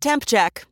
Temp check.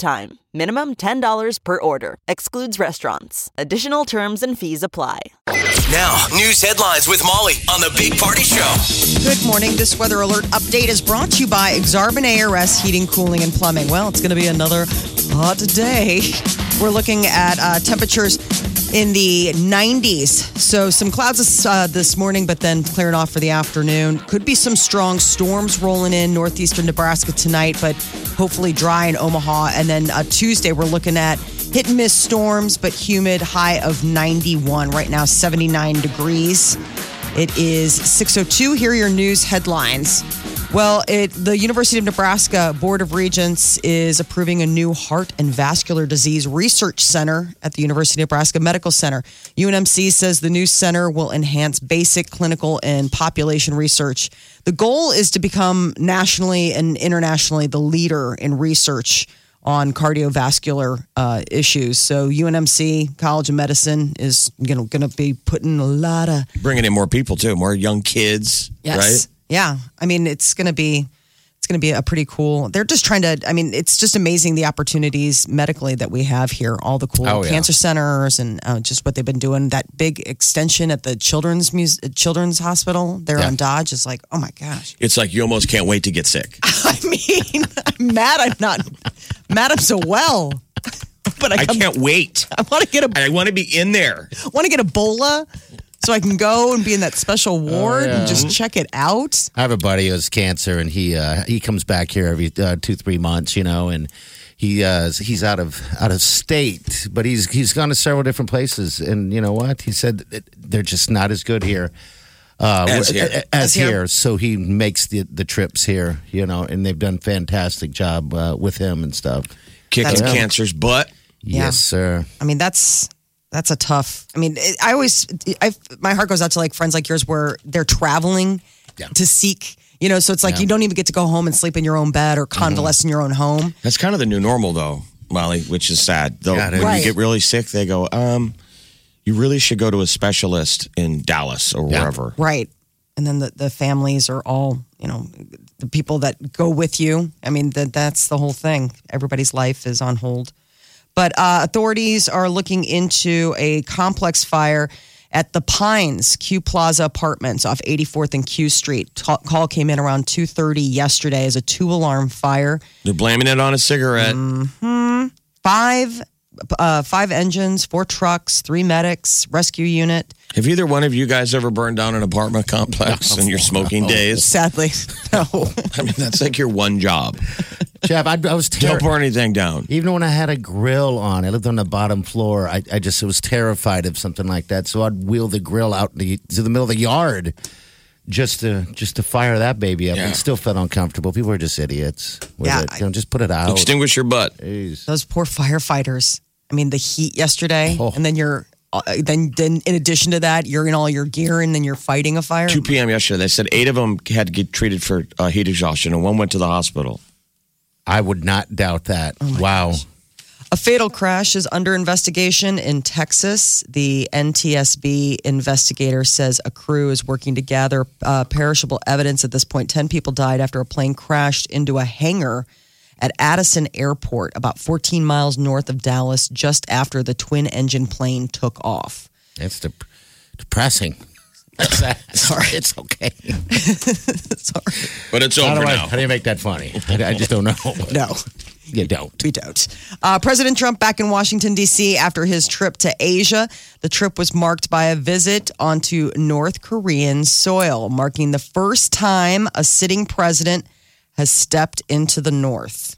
time. Minimum $10 per order. Excludes restaurants. Additional terms and fees apply. Now, news headlines with Molly on the Big Party Show. Good morning. This weather alert update is brought to you by Exarban ARS Heating, Cooling, and Plumbing. Well, it's going to be another hot day. We're looking at uh, temperatures in the 90s. So some clouds uh, this morning, but then clearing off for the afternoon. Could be some strong storms rolling in northeastern Nebraska tonight, but hopefully dry in Omaha. And then uh, Tuesday, we're looking at hit and miss storms, but humid high of 91. Right now, 79 degrees. It is 602. Here are your news headlines. Well, it, the University of Nebraska Board of Regents is approving a new heart and vascular disease research center at the University of Nebraska Medical Center. UNMC says the new center will enhance basic clinical and population research. The goal is to become nationally and internationally the leader in research on cardiovascular uh, issues. So UNMC College of Medicine is going to be putting a lot of Bringing in more people too, more young kids, Yes. right? Yeah. I mean, it's going to be it's going to be a pretty cool. They're just trying to. I mean, it's just amazing the opportunities medically that we have here. All the cool Oh, yeah. cancer centers and uh, just what they've been doing. That big extension at the children's muse- Children's Hospital there Yeah. on Dodge is like, oh my gosh. It's like you almost can't wait to get sick. I mean, I'm mad. I'm not mad. I'm so well, but I, I can't wait. I want to get a I want to be in there. want to get Ebola. So I can go and be in that special ward and just check it out. I have a buddy who has cancer, and he uh, he comes back here every uh, two three months, you know, and he uh, he's out of out of state, but he's he's gone to several different places, and you know what? He said that they're just not as good here. Uh, As here. as As here. here, so he makes the the trips here, you know, and they've done fantastic job uh, with him and stuff. Kicking That's- cancer's butt. Yeah. Yes, sir. I mean, that's that's a tough. I mean, it, I always, I my heart goes out to like friends like yours where they're traveling Yeah. to seek. You know, so it's like Yeah. you don't even get to go home and sleep in your own bed or convalesce in your own home. That's kind of the new normal, though, Molly, which is sad. Though, Yeah, it. Right. you get really sick, they go, um, you really should go to a specialist in Dallas or Yeah. wherever. Right. And then the, the families are all, you know, the people that go with you. I mean, that that's the whole thing. Everybody's life is on hold. But uh, authorities are looking into a complex fire at the Pines Q Plaza Apartments off 84th and Q Street. Ta- call came in around 2:30 yesterday as a two-alarm fire. They're blaming it on a cigarette. Five uh, five engines, four trucks, three medics, rescue unit. Have either one of you guys ever burned down an apartment complex in your smoking days? Sadly, no. I mean, that's like your one job. Jeff, I, I was Don't terrified. burn anything down. Even when I had a grill on, I lived on the bottom floor. I, I just was terrified of something like that. So I'd wheel the grill out the, to the middle of the yard just to just to fire that baby up. Yeah. It still felt uncomfortable. People are just idiots. With Yeah, it. You know, just put it out. Extinguish your butt. Jeez. those poor firefighters. I mean, the heat yesterday, Oh. and then you're uh, then then in addition to that, you're in all your gear, and then you're fighting a fire. 2 p.m. yesterday, they said eight of them had to get treated for uh, heat exhaustion, and one went to the hospital. I would not doubt that. Oh wow. A fatal crash is under investigation in Texas. The NTSB investigator says a crew is working to gather uh, perishable evidence. At this point, ten people died after a plane crashed into a hangar at Addison Airport, about 14 miles north of Dallas, just after the twin-engine plane took off. That's dep depressing. That's sad. Sorry. It's okay. Sorry. But it's How over do, I, now. how do you make that funny? I, I just don't know. No. You don't. We don't. Uh, President Trump back in Washington, D.C. after his trip to Asia. The trip was marked by a visit onto North Korean soil, marking the first time a sitting president has stepped into the North.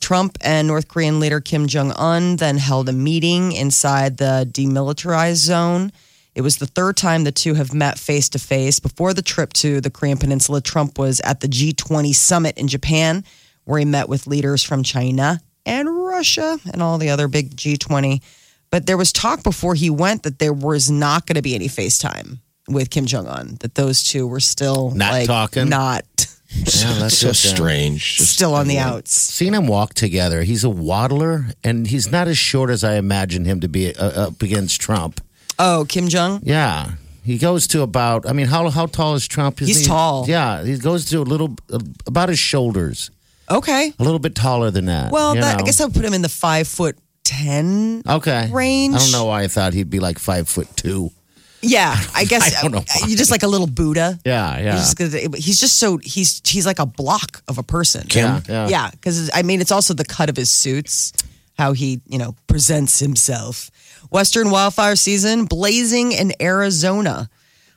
Trump and North Korean leader Kim Jong un then held a meeting inside the demilitarized zone. It was the third time the two have met face to face. Before the trip to the Korean Peninsula, Trump was at the G20 summit in Japan, where he met with leaders from China and Russia and all the other big G20. But there was talk before he went that there was not going to be any FaceTime with Kim Jong Un. That those two were still Not like, talking? not Yeah, That's so just, uh, strange. Just- still on the outs. Seen him walk together. He's a waddler, and he's not as short as I imagined him to be uh, up against Trump. Oh, Kim Jong. Yeah, he goes to about. I mean, how how tall is Trump? Isn't He's he- tall. Yeah, he goes to a little uh, about his shoulders, Okay. a little bit taller than that. Well, you that, I know? guess I would put him in the five foot ten okay range. I don't know why I thought he'd be like five foot two. Yeah, I guess I don't know why. you just like a little Buddha. Yeah, yeah, He's just, gonna- he's just so he's he's like a block of a person. yeah, yeah. Yeah, because I mean, it's also the cut of his suits, how he you know presents himself. Western wildfire season blazing in Arizona.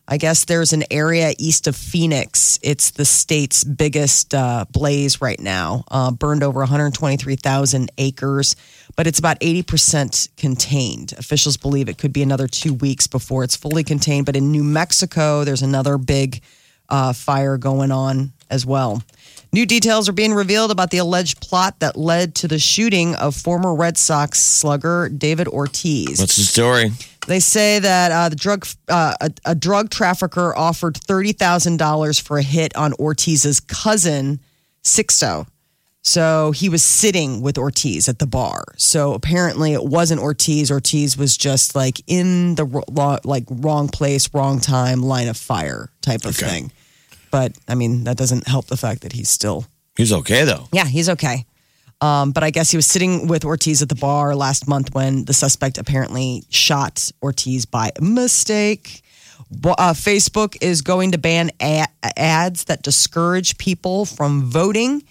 I guess there's an area east of Phoenix. It's the state's biggest uh, blaze right now. Uh, burned over 123,000 acres, but it's about 80% contained. Officials believe it could be another two weeks before it's fully contained. But in New Mexico, there's another big uh, fire going on as well. New details are being revealed about the alleged plot that led to the shooting of former Red Sox slugger David Ortiz. What's the story? They say that uh, the drug uh, a, a drug trafficker offered thirty thousand dollars for a hit on Ortiz's cousin Sixto. So he was sitting with Ortiz at the bar. So apparently it wasn't Ortiz. Ortiz was just like in the like wrong place, wrong time, line of fire type of Okay. thing. But I mean that doesn't help the fact that he's still He's okay though. yeah, he's okay. Um, but I guess he was sitting with Ortiz at the bar last month when the suspect apparently shot Ortiz by mistake. Uh, Facebook is going to ban a- ads that discourage people from voting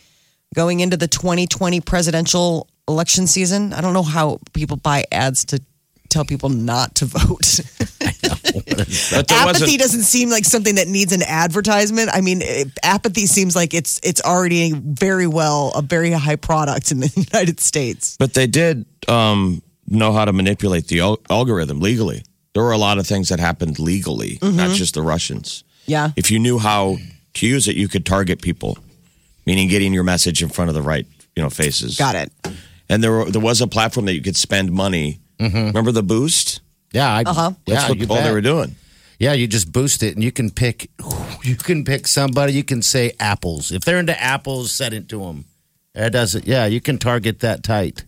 going into the 2020 presidential election season. I don't know how people buy ads to tell people not to vote. But there apathy wasn't. doesn't seem like something that needs an advertisement. I mean, it, apathy seems like it's it's already very well a very high product in the United States. But they did um, know how to manipulate the al- algorithm legally. There were a lot of things that happened legally, Mm-hmm. not just the Russians. Yeah. If you knew how to use it, you could target people, meaning getting your message in front of the right, you know, faces. Got it. And there were, there was a platform that you could spend money. Remember the boost? Yeah, I, Uh-huh. yeah, That's what you all they were doing. Yeah, you just boost it, and you can pick. You can pick somebody. You can say apples. If they're into apples, send it to them. It does it. Yeah, you can target that tight.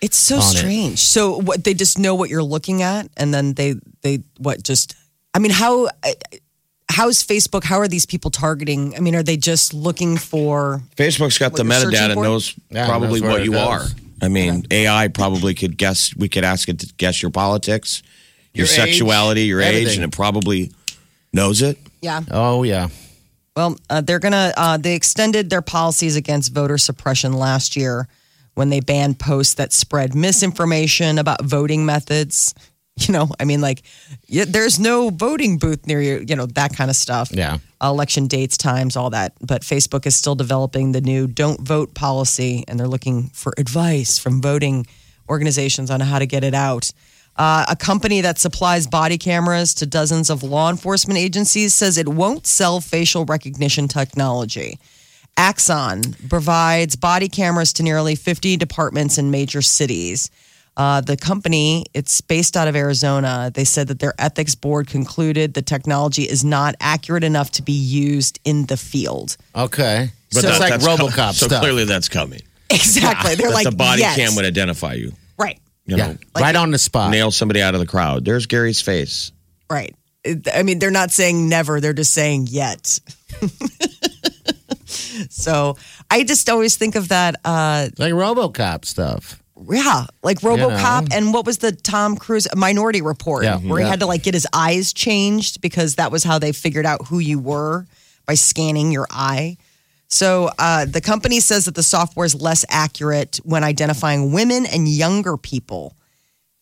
It's so On it. strange. So what they just know what you're looking at, and then they they what just. I mean, how how's Facebook? How are these people targeting? I mean, are they just looking for? Facebook's got the metadata, knows Yeah, probably knows where what you goes. are. I mean, AI probably could guess. We could ask it to guess your politics, your, Your age, sexuality, your age, and it probably knows it. Yeah. Oh yeah, Well, uh, they're gonna. Uh, they extended their policies against voter suppression last year when they banned posts that spread misinformation about voting methods. You know, I mean, like, yeah, there's no voting booth near you. You know, that kind of stuff. Yeah. election dates, times, all that. But Facebook is still developing the new "Don't Vote" policy, and they're looking for advice from voting organizations on how to get it out. Uh, a company that supplies body cameras to dozens of law enforcement agencies says it won't sell facial recognition technology. Axon provides body cameras to nearly 50 departments in major cities. Uh, the company, it's based out of Arizona. They said that their ethics board concluded the technology is not accurate enough to be used in the field. okay. But So- it's like That's com- RoboCop so stuff. clearly that's coming. Exactly. They're That like the body yes. cam would identify you. You yeah, know, right on the spot. nail somebody out of the crowd. There's Gary's face. Right. I mean, they're not saying never, they're just saying yet. so I just always think of that. Uh, like RoboCop stuff. yeah, like Robocop and what was the Tom Cruise Minority Report, Yeah. where he had to like get his eyes changed because that was how they figured out who you were by scanning your eye. So uh, the company says that the software is less accurate when identifying women and younger people.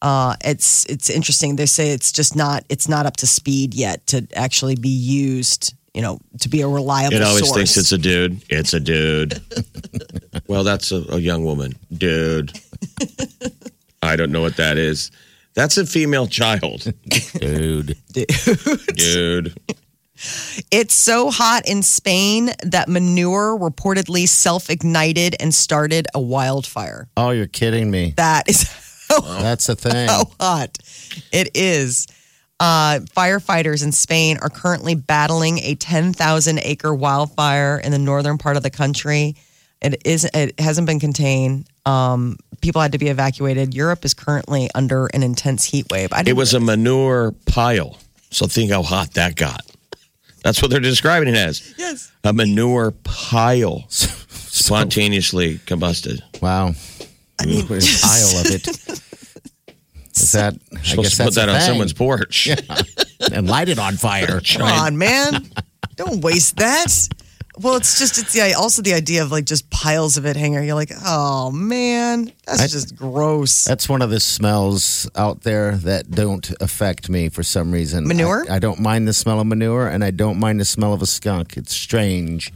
Uh, it's it's interesting. They say it's just not it's not up to speed yet to actually be used. You know, to be a reliable. It always source. thinks it's a dude. It's a dude. well, that's a, a young woman. Dude. I don't know what that is. That's a female child. Dude. Dude. It's so hot in Spain that manure reportedly self ignited and started a wildfire. Oh, you're kidding me. That is That's a thing. how hot it is. Uh, firefighters in Spain are currently battling a 10,000 acre wildfire in the northern part of the country. It is. It hasn't been contained. Um, people had to be evacuated. Europe is currently under an intense heat wave. I It didn't was a manure pile. So think how hot that got. That's what they're describing it as. yes. A manure pile spontaneously combusted. Wow. I mean, a pile of it. Is that? I Supposed guess to put that's that a on thing. someone's porch. and light it on fire. Come on, man. Don't waste that. Well, it's just it's the also the idea of like just piles of it hanging. You're like, oh man, that's I- just gross. That's one of the smells out there that don't affect me for some reason. Manure? I, I don't mind the smell of manure, and I don't mind the smell of a skunk. It's strange.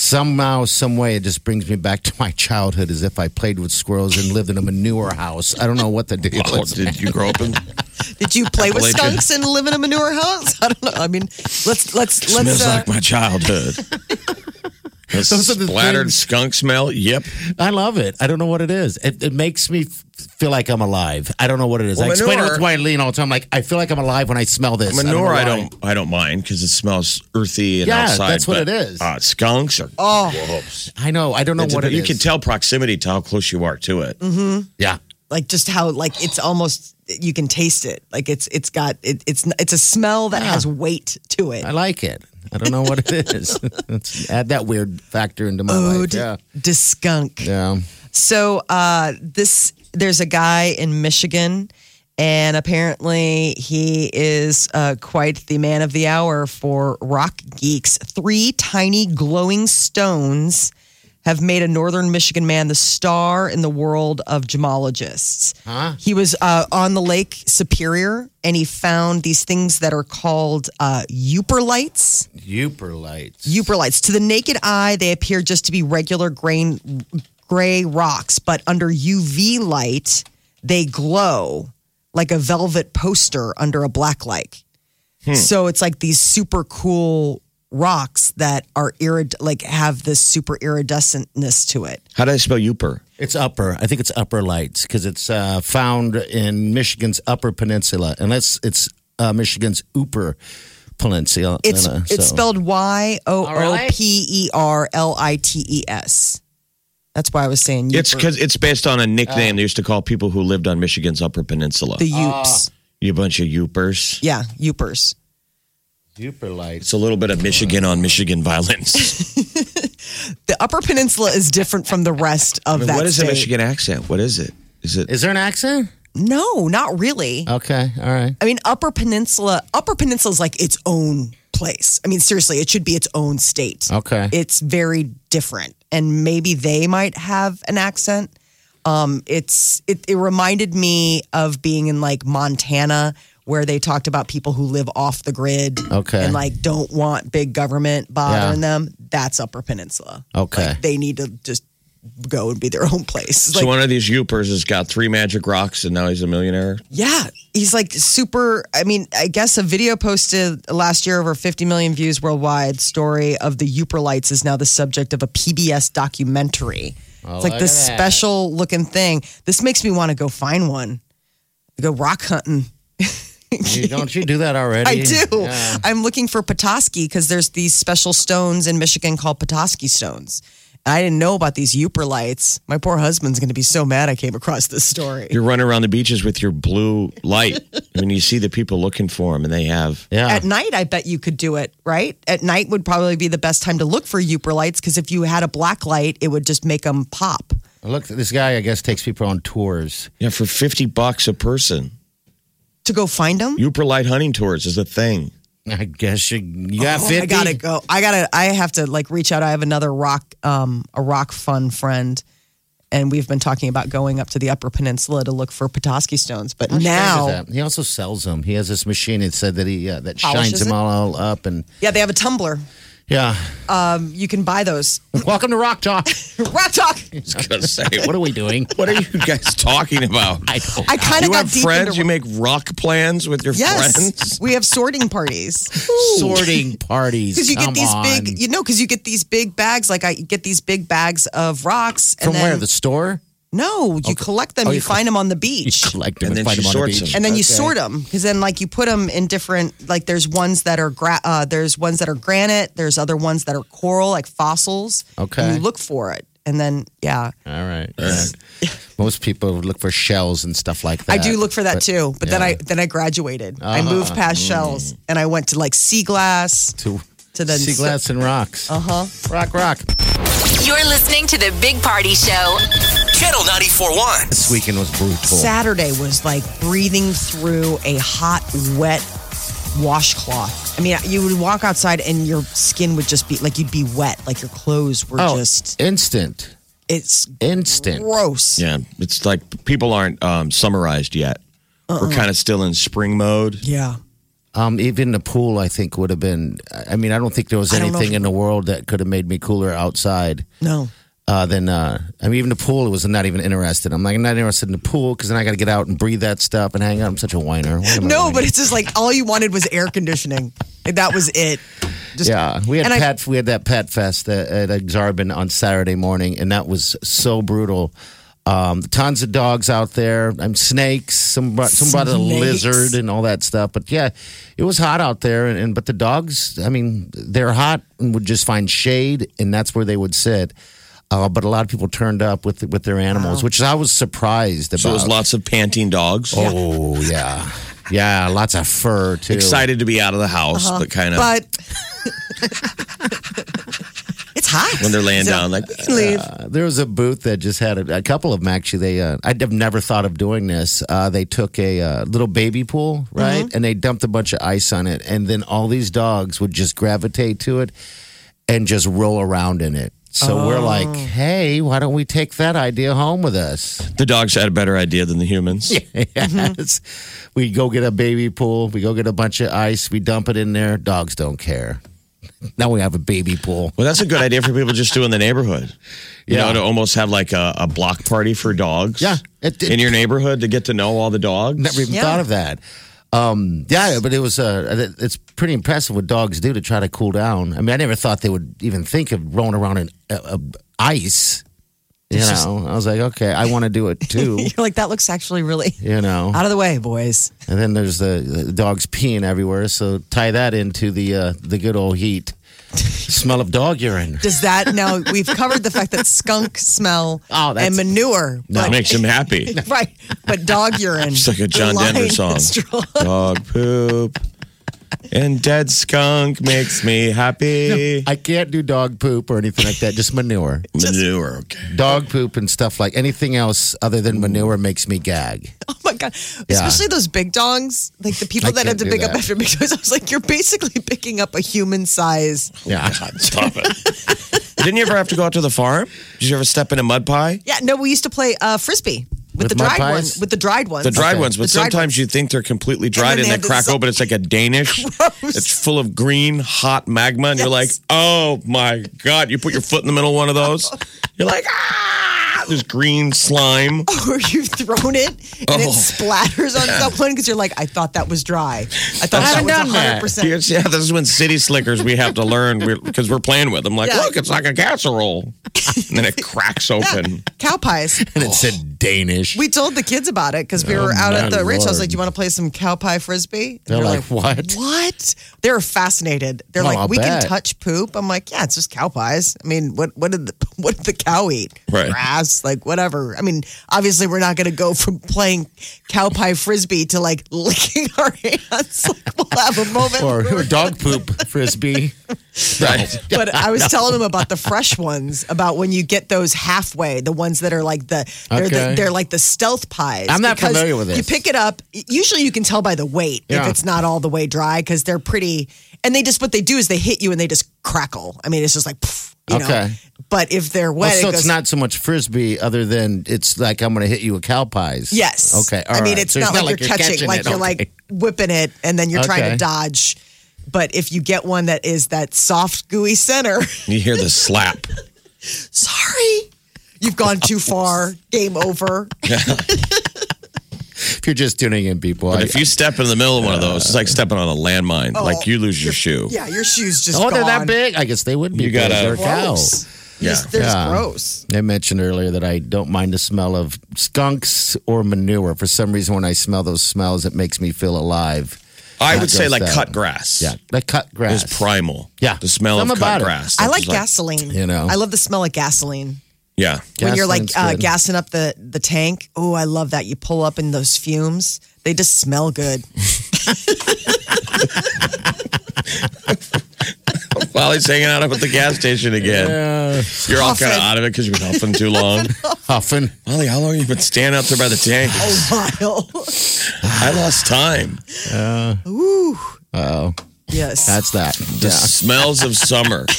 Somehow, some way, it just brings me back to my childhood, as if I played with squirrels and lived in a manure house. I don't know what the deal Oh, is. did you grow up in? Did you play with Appalachian. skunks and live in a manure house? I don't know. I mean, let's let's let's. Smells uh, like my childhood. A Those are the splattered things- skunk smell. Yep. I love it. I don't know what it is. It, it makes me f- feel like I'm alive. I don't know what it is. Well, I explain it manure- with Wileen all the time. I'm like, I feel like I'm alive when I smell this. Manure, I I don't, I don't, mind because it smells earthy and Yeah, outside. that's what but, it is. Uh, skunks are. Oh. gross. I know. I don't know It's- what it you is. can tell proximity to how close you are to it. Mm-hmm. Yeah. like just how like it's almost you can taste it. Like it's it's got it, it's it's a smell that Yeah. has weight to it. I like it. I don't know what it is. Add that weird factor into my life. Ode Yeah. to skunk. Yeah. So uh, this there's a guy in Michigan, and apparently he is uh, quite the man of the hour for rock geeks. Three tiny glowing stones have made a northern Michigan man the star in the world of gemologists. He was uh, on the Lake Superior, and he found these things that are called uh, Yooperlites. Uper lights. Yooperlites. To the naked eye, they appear just to be regular grain, gray rocks, but under UV light, they glow like a velvet poster under a black light. So it's like these super cool rocks that are irid- like have this super iridescentness to it. How do I spell Yooper? It's upper. I think it's upper lights because it's uh, found in Michigan's Upper Peninsula, unless it's uh, Michigan's Upper Peninsula. It's Uh, it's spelled Y O O really? P E R L I T E S. That's why I was saying It's because it's based on a nickname they used to call people who lived on Michigan's Upper Peninsula. the Upes. you bunch of Yoopers. Yeah, Yoopers. Upper lights. It's a little bit of Michigan on Michigan violence. The Upper Peninsula is different from the rest of I mean, that what is state. a Michigan accent? What is it? Is it? Is there an accent? No, not really. Okay. All right. I mean, Upper Peninsula. Upper Peninsula is like its own place. I mean, seriously, it should be its own state. Okay. It's very different, and maybe they might have an accent. Um, it's it, it reminded me of being in like Montana, where they talked about people who live off the grid, Okay. and like don't want big government bothering Yeah. them. That's Upper Peninsula. Okay. Like, they need to just go and be their own place. so Like, one of these Yoopers has got three magic rocks, and now he's a millionaire. Yeah, he's like super. I mean, I guess a video posted last year over 50 million views worldwide. Story of the Yooperlites is now the subject of a PBS documentary. it's like this special looking thing. This makes me want to go find one, go rock hunting. You- don't you do that already? I do. Yeah. I'm looking for Petoskey because there's these special stones in Michigan called Petoskey stones. And I didn't know about these Yooperlites. My poor husband's going to be so mad I came across this story. You're running around the beaches with your blue light. I mean, you see the people looking for them, and they have. Yeah. At night, I bet you could do it, right? At night would probably be the best time to look for Yooperlites because if you had a black light, it would just make them pop. Look, this guy, I guess, takes people on tours. Yeah, for 50 bucks a person. To go find them? Yooperlite hunting tours is a thing. I guess you, you got Oh, 50. I gotta go. I gotta. I have to like reach out. I have another rock, um, a rock fun friend, and we've been talking about going up to the Upper Peninsula to look for Petoskey stones. But How now, he also sells them. He has this machine. It said that he uh, that shines them it? all up, and yeah, they have a tumbler. Yeah. Um, you can buy those. Welcome to Rock Talk. Rock Talk. I was gonna say, what are we doing? what are you guys talking about? I don't I kind of You got have deep friends. into You make rock plans with your Yes, friends. we have sorting parties. sorting parties. Because you get Come these on. big, you know, because you get these big bags. Like I get these big bags of rocks. And From then, where? The store? No, you collect them. Oh, you, you find them on the You beach. collect them And and, then find she them on the sorts beach. them. and then you Okay. sort them because then like you put them in different like there's ones that are gra- uh, there's ones that are granite there's other ones that are coral like fossils Okay. and you look for it and then yeah All right. Most people look for shells and stuff like that. i do look for that But- too but then i then i graduated i Uh-huh. moved past shells and i went to like sea glass to to then sea glass and rocks. Uh huh. Rock, rock. You're listening to the Big Party Show. Channel 94.1. This weekend was brutal. saturday was like breathing through a hot wet washcloth i mean you would walk outside and your skin would just be like you'd be wet like your clothes were Oh, just instant, it's instant. gross Yeah, it's like people aren't um, summarized yet. We're kind of still in spring mode. yeah Um, even the pool, I think, would have been. I mean, I don't think there was I don't know anything if- in the world that could have made me cooler outside. no Uh, than uh, I mean, even the pool was not even interested. I'm like, I'm not interested in the pool because then I got to get out and breathe that stuff and hang out. I'm such a whiner. Why am I No, but it's just like all you wanted was air conditioning. And that was it. Just, Yeah, we had I- we had that pet fest at, at Exarban on Saturday morning, and that was so brutal. Um, tons of dogs out there. I'm snakes. Some brought, some brought a lizard and all that stuff. But yeah, it was hot out there, and, and but the dogs. I mean, they're hot and would just find shade, and that's where they would sit. Uh, but a lot of people turned up with with their animals, which I was surprised about. So there's lots of panting dogs. Oh yeah, yeah, lots of fur too. Excited to be out of the house, but kind of but it's hot. when they're laying So, down, like you can leave. Uh, there was a booth that just had a, a couple of them actually. They uh, I'd have never thought of doing this. Uh, they took a uh, little baby pool, right, and they dumped a bunch of ice on it, and then all these dogs would just gravitate to it and just roll around in it. So we're like, oh. hey, why don't we take that idea home with us? the dogs had a better idea than the humans. Yes. Mm-hmm. We go get a baby pool. We go get a bunch of ice. We dump it in there. Dogs don't care. Now we have a baby pool. Well, that's a good idea for people just do in the neighborhood. You Yeah. know, to almost have like a, a block party for dogs. Yeah. It- it- in your neighborhood to get to know all the dogs. Never even Yeah. thought of that. Um, yeah, but it was uh, it's pretty impressive what dogs do to try to cool down. I mean, I never thought they would even think of rolling around in uh, uh, ice. You know, I was like, okay, I want to do it too. You're like, that looks actually really you know, out of the way, boys. and then there's the, the dogs peeing everywhere. So tie that into the uh, the good old heat. Smell of dog urine. Does that now we've covered the fact that skunk smell Oh, and manure. That makes them happy. right. But dog urine. It's like a John Denver song. Dog poop and dead skunk makes me happy. I can't do dog poop or anything like that. Just manure. Manure, okay. Dog poop and stuff like anything else other than manure makes me gag. Oh my god! Especially those big dogs, like the people I that have to do pick up after big dogs. I was like, you're basically picking up a human size. Yeah. Stop it. Didn't you ever have to go out to the farm? Did you ever step in a mud pie? Yeah, no, we used to play uh, frisbee with, With the dried pies? ones. With the dried ones. The dried Okay. ones, but dried sometimes ones. you think they're completely dried then and they they crack this- open. It's like a Danish. Gross. It's full of green, hot magma, and you're like, oh my God. You put your foot in the middle of one of those. You're like, ah, there's green slime. Or you've thrown it and it Oh. splatters on someone because you're like, I thought that was dry. I thought I that was haven't done that. 100%. Yes, yeah, this is when city slickers we have to learn because we're, playing with them. Like, Yeah. look, it's like a casserole, and then it cracks open. Cow pies. And it said Danish. We told the kids about it because we were oh out at the ranch. I was like, "Do you want to play some cow pie frisbee?" And They're like, "What?" What? They were fascinated. They're Oh, like, I'll "We can touch poop." I'm like, "Yeah, it's just cow pies." I mean, what what did the what did the cow eat? Right. Grass, like whatever. I mean, obviously, we're not going to go from playing cow pie frisbee to like licking our hands. Like, we'll have a moment. or, or dog poop frisbee. Right. but I was telling him about the fresh ones, about when you get those halfway, the ones that are like the they're Okay. the, they're like the stealth pies. I'm not familiar with You pick it up. Usually, you can tell by the weight if it's not all the way dry because they're pretty. And they just what they do is they hit you and they just crackle. I mean, it's just like pff, you know. Okay. But if they're Well, wet, so it goes, it's not so much frisbee, other than it's like I'm going to hit you with cow pies. Yes. Okay. all I mean, right. it's So not, like, you're catching, like it. you're Okay. like whipping it and then you're trying to dodge but if you get one that is that soft, gooey center, You hear the slap. sorry, you've gone too far. Game over. If you're just tuning in, people. But I- if you step in the middle of one of those, it's like stepping on a landmine. Oh, like you lose your shoe. Oh, Yeah, your shoes just. oh, they're that big. I guess they would be. You gotta- They're a cow. Yeah. Just- They're Yeah. gross. I mentioned earlier that I don't mind the smell of skunks or manure. For some reason, when I smell those smells, it makes me feel alive. I would say like that. cut grass. Yeah, like cut grass. Is primal. Yeah. The smell Something of cut it. grass. I That's like just gasoline. You know. I love the smell of gasoline. Yeah. when you're like Gasoline's uh, good. gassing up the the tank. Oh, I love that. You pull up in those fumes. They just smell good. Molly's hanging out up at the gas station again. You're all kind of out of it because you've been huffing too long. Huffing. Molly, how long have you been standing out there by the tank? Vile. I lost time. Oh, yes. that's that. The Yeah. smells of summer.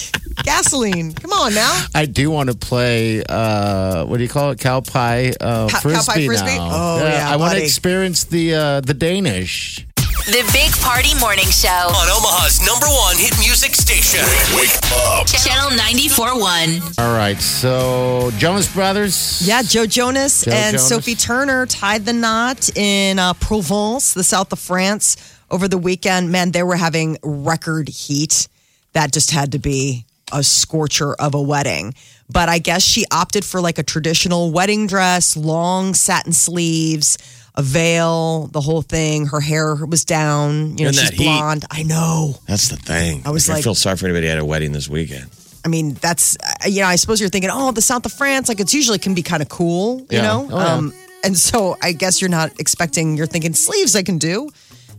gasoline. Come on now. I do want to play. Uh, what do you call it? Cow pie uh, Cow- cow pie frisbee? now. Oh, yeah, I want to experience the uh, the Danish. The Big Party Morning Show. On Omaha's number one hit music station. Wake up. Channel 94.1. All right, so Jonas Brothers. Yeah, Joe Jonas Joe and Jonas. Sophie Turner tied the knot in uh, Provence, the south of France, over the weekend. Man, they were having record heat. That just had to be a scorcher of a wedding. But I guess she opted for like a traditional wedding dress, long satin sleeves, a veil, the whole thing. Her hair was down. You know, In she's that heat. blonde. I know. That's the thing. I was I like- feel sorry for anybody at a wedding this weekend. I mean, that's uh, you know, I suppose you're thinking, oh, the south of France, like it's usually can be kind of cool, you Yeah. know. Oh, yeah. um, and so I guess you're not expecting. You're thinking sleeves I can do.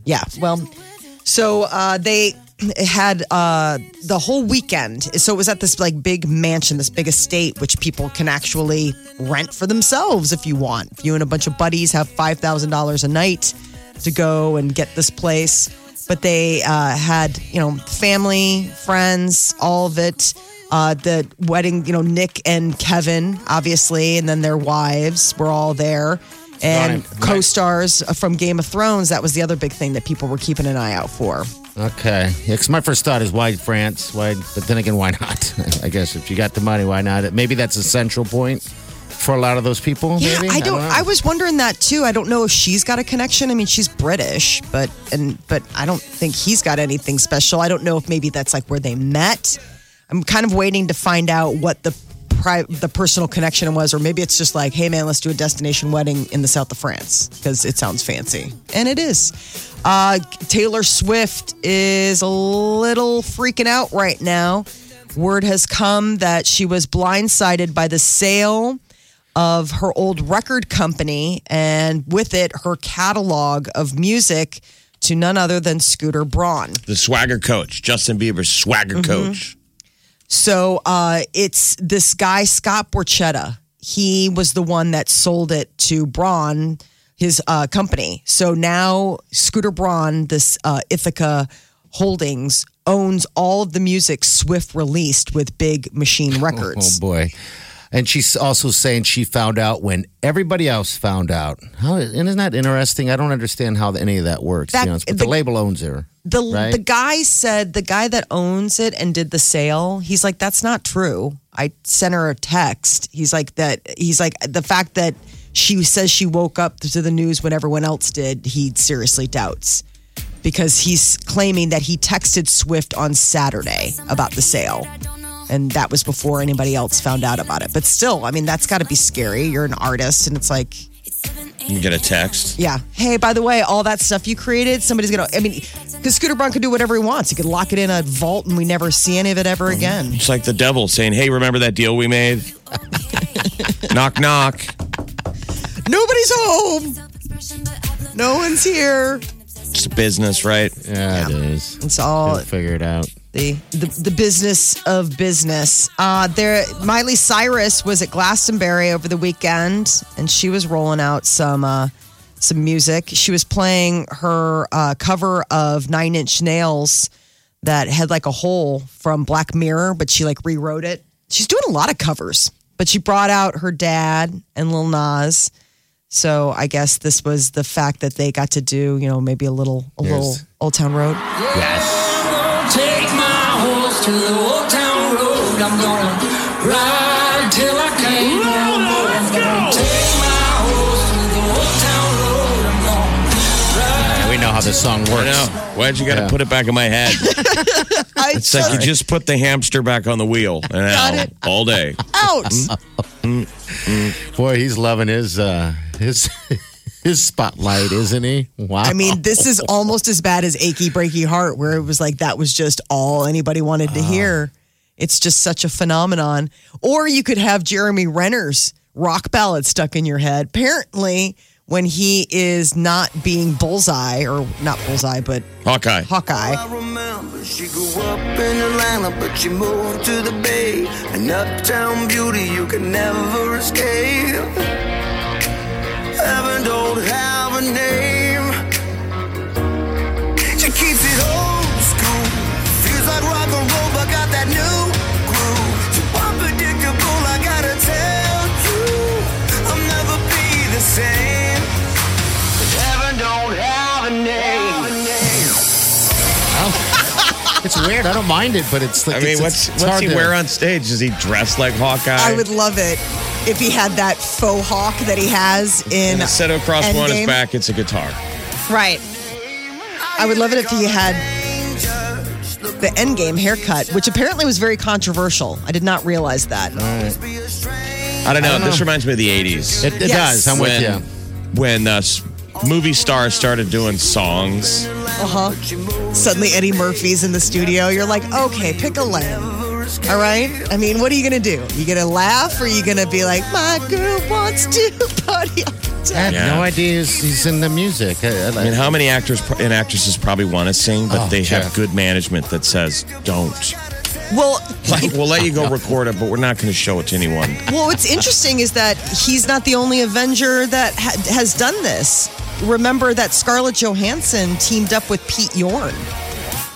Yeah. Well, so uh, they had uh, the whole weekend. So it was at this like big mansion, this big estate, which people can actually rent for themselves if you want. If you and a bunch of buddies have five thousand dollars a night to go and get this place. But they uh, had, you know, family, friends, all of it. Uh, the wedding, you know, Nick and Kevin, obviously, and then their wives were all there. And Right. co stars from Game of Thrones, that was the other big thing that people were keeping an eye out for. Okay. Yeah, 'cause my first thought is why France? Why? But then again, why not? I guess if you got the money, why not? Maybe that's a central point for a lot of those people. Yeah, maybe? I don't. know. I, was wondering that too. I don't know if she's got a connection. I mean, she's British, but and but I don't think he's got anything special. I don't know if maybe that's like where they met. I'm kind of waiting to find out what the pri- the personal connection was, or maybe it's just like, hey man, let's do a destination wedding in the south of France because it sounds fancy, and it is. Uh, Taylor Swift is a little freaking out right now. Word has come that she was blindsided by the sale of her old record company and with it her catalog of music to none other than Scooter Braun. The swagger coach, Justin Bieber's swagger Mm-hmm. coach. So uh, it's this guy, Scott Borchetta. He was the one that sold it to Braun, his uh, company. So now Scooter Braun, this uh, Ithaca Holdings, owns all of the music Swift released with Big Machine Records. Oh Records. boy. And she's also saying she found out when everybody else found out. How and isn't that interesting? I don't understand how any of that works. That- be honest, but the- the, label owns her. The right? the guy said the guy that owns it and did the sale, he's like, that's not true. I sent her a text. He's like that. He's like the fact that she says she woke up to the news when everyone else did. He seriously doubts because he's claiming that he texted Swift on Saturday about the sale. And that was before anybody else found out about it. But still, I mean, that's got to be scary. You're an artist, and it's like, You get a text. yeah. Hey, by the way, all that stuff you created, somebody's gonna. I mean, because Scooter Braun could do whatever he wants. He could lock it in a vault, and we never see any of it ever mm-hmm. again. It's like the devil saying, "Hey, remember that deal we made?" knock, knock. Nobody's home. No one's here. It's business, right? Yeah, it is. It's all We'll figure it out. the the, the business of business. Uh, there, Miley Cyrus was at Glastonbury over the weekend, and she was rolling out some uh, some music. She was playing her uh, cover of Nine Inch Nails that Head Like a Hole from Black Mirror, but she like rewrote it. She's doing a lot of covers, but she brought out her dad and Lil Nas. So I guess this was the fact that they got to do, you know, maybe a little, a Yes. little Old Town Road. Yes. Take my horse to the old town road. I'm gonna ride till I how this song I works. know. Why'd you got to Yeah. put it back in my head? I It's like you just put the hamster back on the wheel and Got now, it. all day. out. Mm-hmm. Mm-hmm. Boy, he's loving his uh his his spotlight, isn't he? Wow. I mean, this is almost as bad as Achy Breaky Heart, where it was like that was just all anybody wanted to ah. hear. It's just such a phenomenon. Or you could have Jeremy Renner's rock ballad stuck in your head. Apparently, when he is not being bullseye, or not bullseye, but Hawkeye. Hawkeye, I remember she grew up in Atlanta, but she moved to the Bay. An uptown beauty you can never escape. Heaven don't have a name. It's weird. I don't mind it, but it's like I mean, it's, what's it's what's he to- wear on stage? Does he dress like Hawkeye? I would love it if he had that faux hawk that he has in and instead of crossbow on his Endgame. back, it's a guitar. Right. I would love it if he had the endgame haircut, which apparently was very controversial. I did not realize that. I don't know. This reminds me of the '80s. It, it Yes. does. I'm with when you. when uh, movie stars started doing songs. Uh huh. Suddenly Eddie Murphy's in the studio. You're like, okay, pick a lane. All right. I mean, what are you gonna do? You gonna laugh or you gonna be like, my girl wants to party? all the I had? Yeah. no idea he's, he's in the music. I, I mean, how many actors and actresses probably want to sing, but Oh, they have good management that says don't. Well, Like, we'll let you go record it, but we're not going to show it to anyone. Well, what's interesting is that he's not the only Avenger that ha- has done this. Remember that Scarlett Johansson teamed up with Pete Yorn.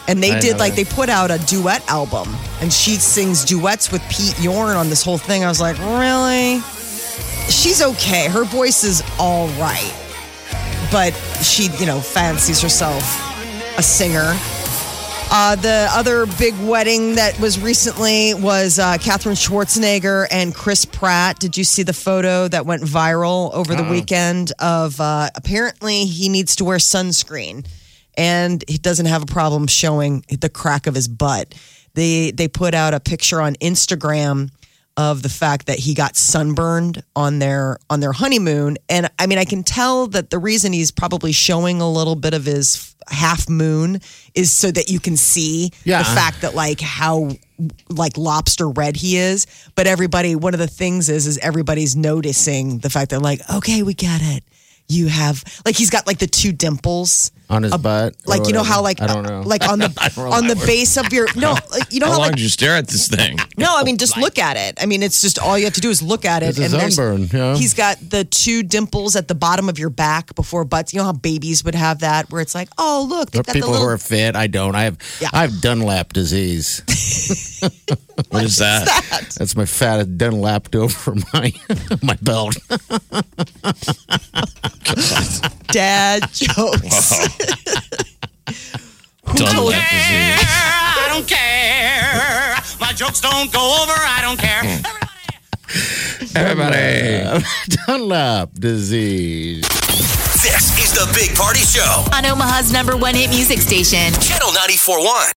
And they I did like that. they put out a duet album and she sings duets with Pete Yorn on this whole thing. I was like, "Really?" She's okay. Her voice is all right. But she, you know, fancies herself a singer. Uh, the other big wedding that was recently was uh, Katherine Schwarzenegger and Chris Pratt. Did you see the photo that went viral over the weekend? Of uh, apparently he needs to wear sunscreen, and he doesn't have a problem showing the crack of his butt. They they put out a picture on Instagram of the fact that he got sunburned on their on their honeymoon. And i mean i can tell that the reason he's probably showing a little bit of his half moon is so that you can see Yeah. the fact that like how like lobster red he is. But everybody one of the things is is everybody's noticing the fact that like okay we get it you have like he's got like the two dimples on his butt? or like you know how like I don't know. like on the on the base of your no like, you know How how long like did you stare at this thing? no, I mean just look at it. I mean it's just all you have to do is look at it. It's a there's- sunburn, yeah. He's got the two dimples at the bottom of your back before butts. You know how babies would have that, where it's like, oh look, they've got people the little. who are fit. I don't. I have. Yeah. I have Dunlap disease. What is that? That's my fat Dunlap over my my belt. dad jokes. Dunlap disease. I don't care. My jokes don't go over. I don't care. Hmm. Everybody, Everybody. Dunlap disease. This is the Big Party Show. On Omaha's number one hit music station. Channel 94.1.